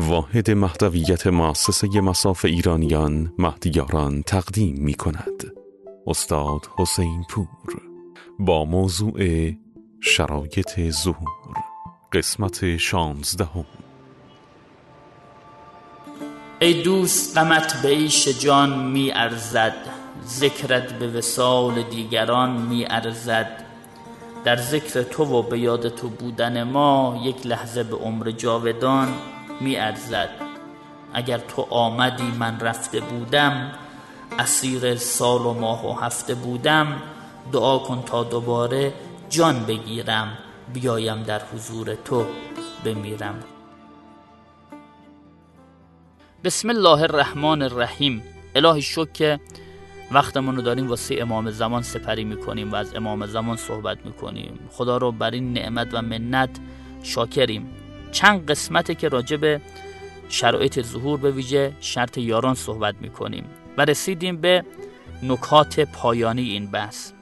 واحد مهدویت مؤسسه مساف ایرانیان مهدیاران تقدیم می کند استاد حسین پور. با موضوع شرایط ظهور. قسمت شانزدهم. ای دوست غمت به جان می ارزد ذکرت به وسال دیگران می ارزد در ذکر تو و به یاد تو بودن ما یک لحظه به عمر جاودان. می ارزد اگر تو آمدی من رفته بودم اسیر سال و ماه و هفته بودم دعا کن تا دوباره جان بگیرم بیایم در حضور تو بمیرم. بسم الله الرحمن الرحیم. الهی شکر که وقتمون رو داریم واسه امام زمان سپری می‌کنیم و از امام زمان صحبت می‌کنیم. خدا رو بر این نعمت و منت شاکریم. چند قسمته که راجع به شرایط ظهور به ویژه شرط یاران صحبت می‌کنیم و رسیدیم به نکات پایانی این بحث.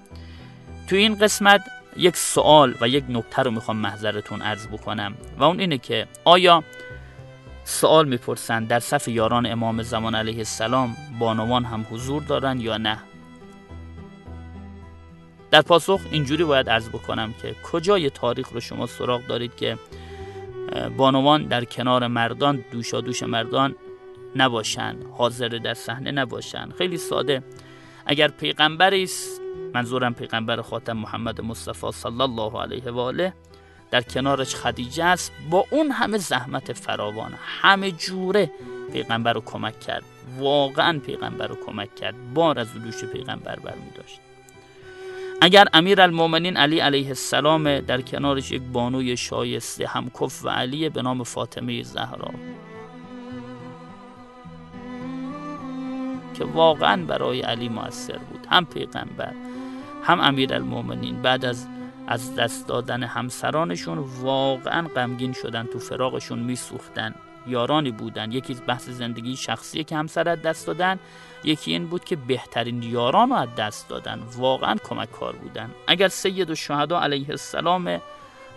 تو این قسمت یک سوال و یک نکته رو می‌خوام محضرتون عرض بکنم و اون اینه که آیا سوال می‌پرسند در صف یاران امام زمان علیه السلام بانوان هم حضور دارن یا نه؟ در پاسخ اینجوری باید عرض بکنم که کجای تاریخ رو شما سراغ دارید که بانوان در کنار مردان دوشا دوش مردان نباشند. حاضر در صحنه نباشند. خیلی ساده. اگر پیغمبری است منظورم پیغمبر خاتم محمد مصطفی صلی الله علیه و آله در کنارش خدیجه است با اون همه زحمت فراوان همه جوره پیغمبر رو کمک کرد. واقعا پیغمبر رو کمک کرد. بار از دوش پیغمبر برمی داشت اگر امیر المومنین علی علیه السلام در کنارش یک بانوی شایسته هم کف و علی به نام فاطمه زهرا که واقعا برای علی موثر بود هم پیغمبر هم امیر المومنین بعد از از دست دادن همسرانشون واقعا غمگین شدن تو فراغشون میسوختن. یارانی بودن. یکی بحث زندگی شخصی که همسر دست دادن یکی این بود که بهترین یاران رو از دست دادن. واقعا کمک کار بودن. اگر سید و شهدا علیه السلام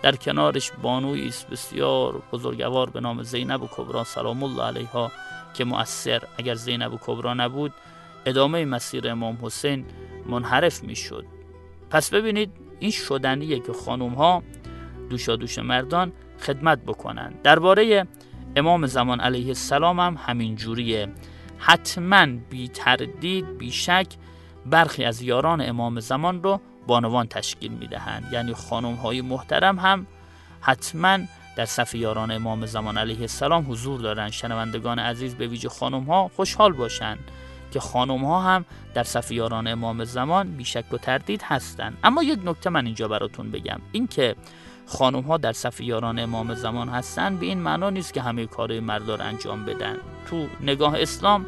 در کنارش بانوی است بسیار بزرگوار به نام زینب و کبرا سلام الله علیها که مؤثر. اگر زینب و کبرا نبود ادامه مسیر امام حسین منحرف می‌شد. پس ببینید این شدنیه که خانوم ها دوشا دوش مردان خدمت بکنن. درباره امام زمان علیه السلام هم همین جوریه. حتما بی تردید بی شک برخی از یاران امام زمان رو بانوان تشکیل می‌دهند. یعنی خانم های محترم هم حتما در صف یاران امام زمان علیه السلام حضور دارند. شنوندگان عزیز به ویژه خانم ها خوشحال باشند که خانم ها هم در صف یاران امام زمان بیشک و تردید هستند. اما یک نکته من اینجا براتون بگم. اینکه خانم ها در صف یاران امام زمان هستن به این معنا نیست که همه کارهای مردار انجام بدن. تو نگاه اسلام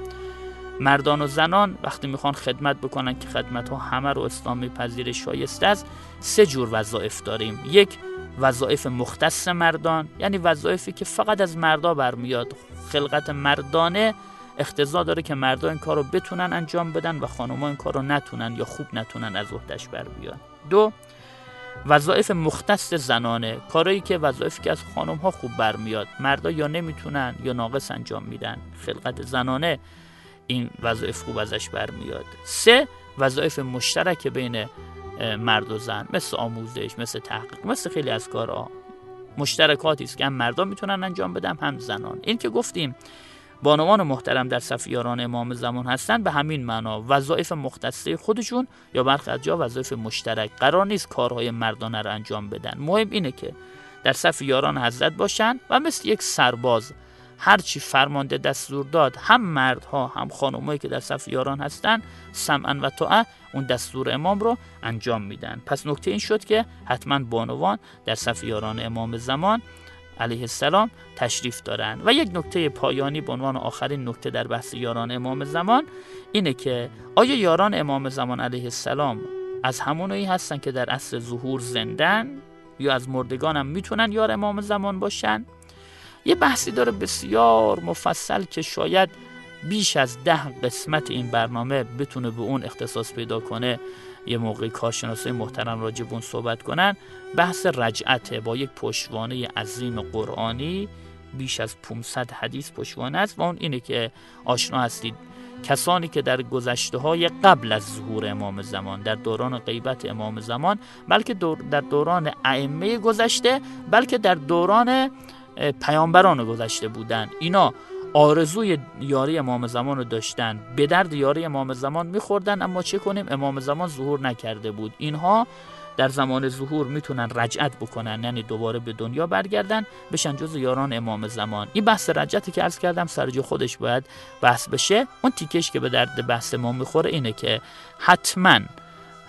مردان و زنان وقتی می‌خوان خدمت بکنن که خدمت ها همه رو اسلام میپذیر شایسته است سه جور وظایف داریم. یک وظایف مختص مردان یعنی وظایفی که فقط از مردا برمیاد. خلقت مردانه اختزا داره که مردا این کار رو بتونن انجام بدن و خانمها این کار رو نتونن یا خوب نتونن از عهدهش بر بیان. دو وظایف مختص زنانه کارایی که وظایفی که از خانم ها خوب برمیاد مردا یا نمی‌تونن یا ناقص انجام میدن. خلقت زنانه این وظایف خوب ازش برمیاد. سه وظایف مشترک بین مرد و زن مثل آموزش مثل تحقیق مثل خیلی از کارها. مشترکاتی است که هم مردا می‌تونن انجام بدن هم زنان. این که گفتیم بانوان محترم در صف یاران امام زمان هستند به همین معنا. وظایف مختصه خودشون یا برخی از جا وظایف مشترک. قرار نیست کارهای مردانه را انجام بدن. مهم اینه که در صف یاران حضرت باشند و مثل یک سرباز هرچی فرمانده دستور داد هم مردها هم خانمایی که در صف یاران هستند سمعا و طاعه اون دستور امام رو انجام میدن. پس نکته این شد که حتما بانوان در صف یاران امام زمان علیه السلام تشریف دارند و یک نکته پایانی به عنوان آخرین نکته در بحث یاران امام زمان اینه که آیا یاران امام زمان علیه السلام از همونایی هستن که در اصل ظهور زندن یا از مردگان هم می‌تونن یار امام زمان باشن؟ یه بحثی داره بسیار مفصل که شاید بیش از ده قسمت این برنامه بتونه به اون اختصاص پیدا کنه یه موقع کارشناسای محترم راجع اون صحبت کنن. بحث رجعته با یک پشتوانه عظیم قرآنی بیش از 500 حدیث پشوانه است و اون اینه که آشنا هستید. کسانی که در گذشته های قبل از ظهور امام زمان در دوران غیبت امام زمان بلکه در دوران ائمه گذشته بلکه در دوران پیامبران گذشته بودند اینا آرزوی یاری امام زمان رو داشتن. به درد یاری امام زمان میخوردن اما چه کنیم؟ امام زمان ظهور نکرده بود. اینها در زمان ظهور می‌تونن رجعت بکنن یعنی دوباره به دنیا برگردن بشن جز یاران امام زمان. این بحث رجعتی که عرض کردم سرجو خودش باید بحث بشه. اون تیکش که به درد بحث ما می‌خوره اینه که حتما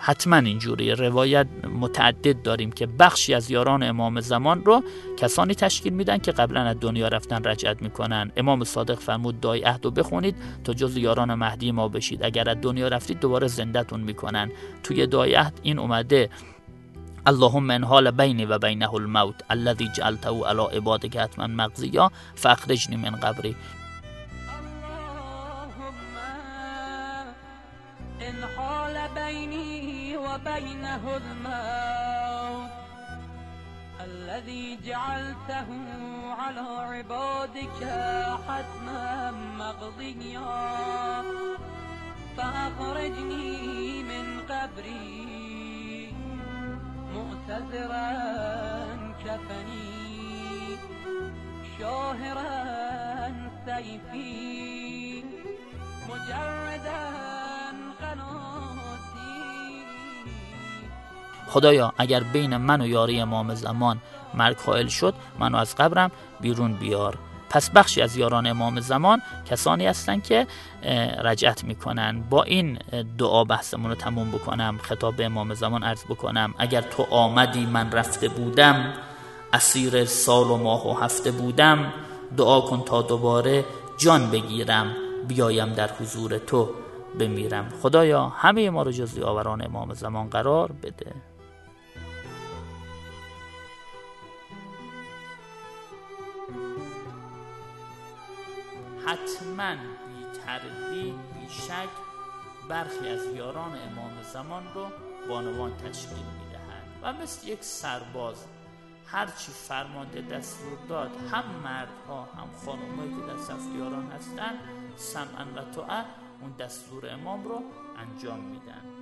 حتما اینجوری روایت متعدد داریم که بخشی از یاران امام زمان رو کسانی تشکیل میدن که قبلا از دنیا رفتن رجعت می‌کنن. امام صادق فرمود دای عهد بخونید تا جز یاران مهدی ما بشید. اگر از دنیا رفتید دوباره زندهتون می‌کنن. توی دای عهد این اومده اللهم من حال بینی و بینه الموت الذي جعلته على عبادك حتما مغزیا فاخرجنی من قبری. وبينه الموت الذي جعلته على عبادك حتما مقضيا. فأخرجني من قبري معتذرا كفني شاهرا سيفي. خدایا اگر بین من و یاری امام زمان مرگ خائل شد منو از قبرم بیرون بیار. پس بخشی از یاران امام زمان کسانی هستند که رجعت می‌کنن. با این دعا بحثمون رو تموم بکنم خطاب به امام زمان عرض بکنم. اگر تو آمدی من رفته بودم اسیر سال و ماه و هفته بودم دعا کن تا دوباره جان بگیرم بیایم در حضور تو بمیرم. خدایا همه ما رو جزی آوران امام زمان قرار بده. حتما بی تردید بی شک برخی از یاران امام زمان رو بانوان تشکیل می‌دهند و مثل یک سرباز هرچی فرمانده دستور داد هم مردها هم خانمهایی که در صف یاران هستند سمعا و اون دستور امام رو انجام میدن.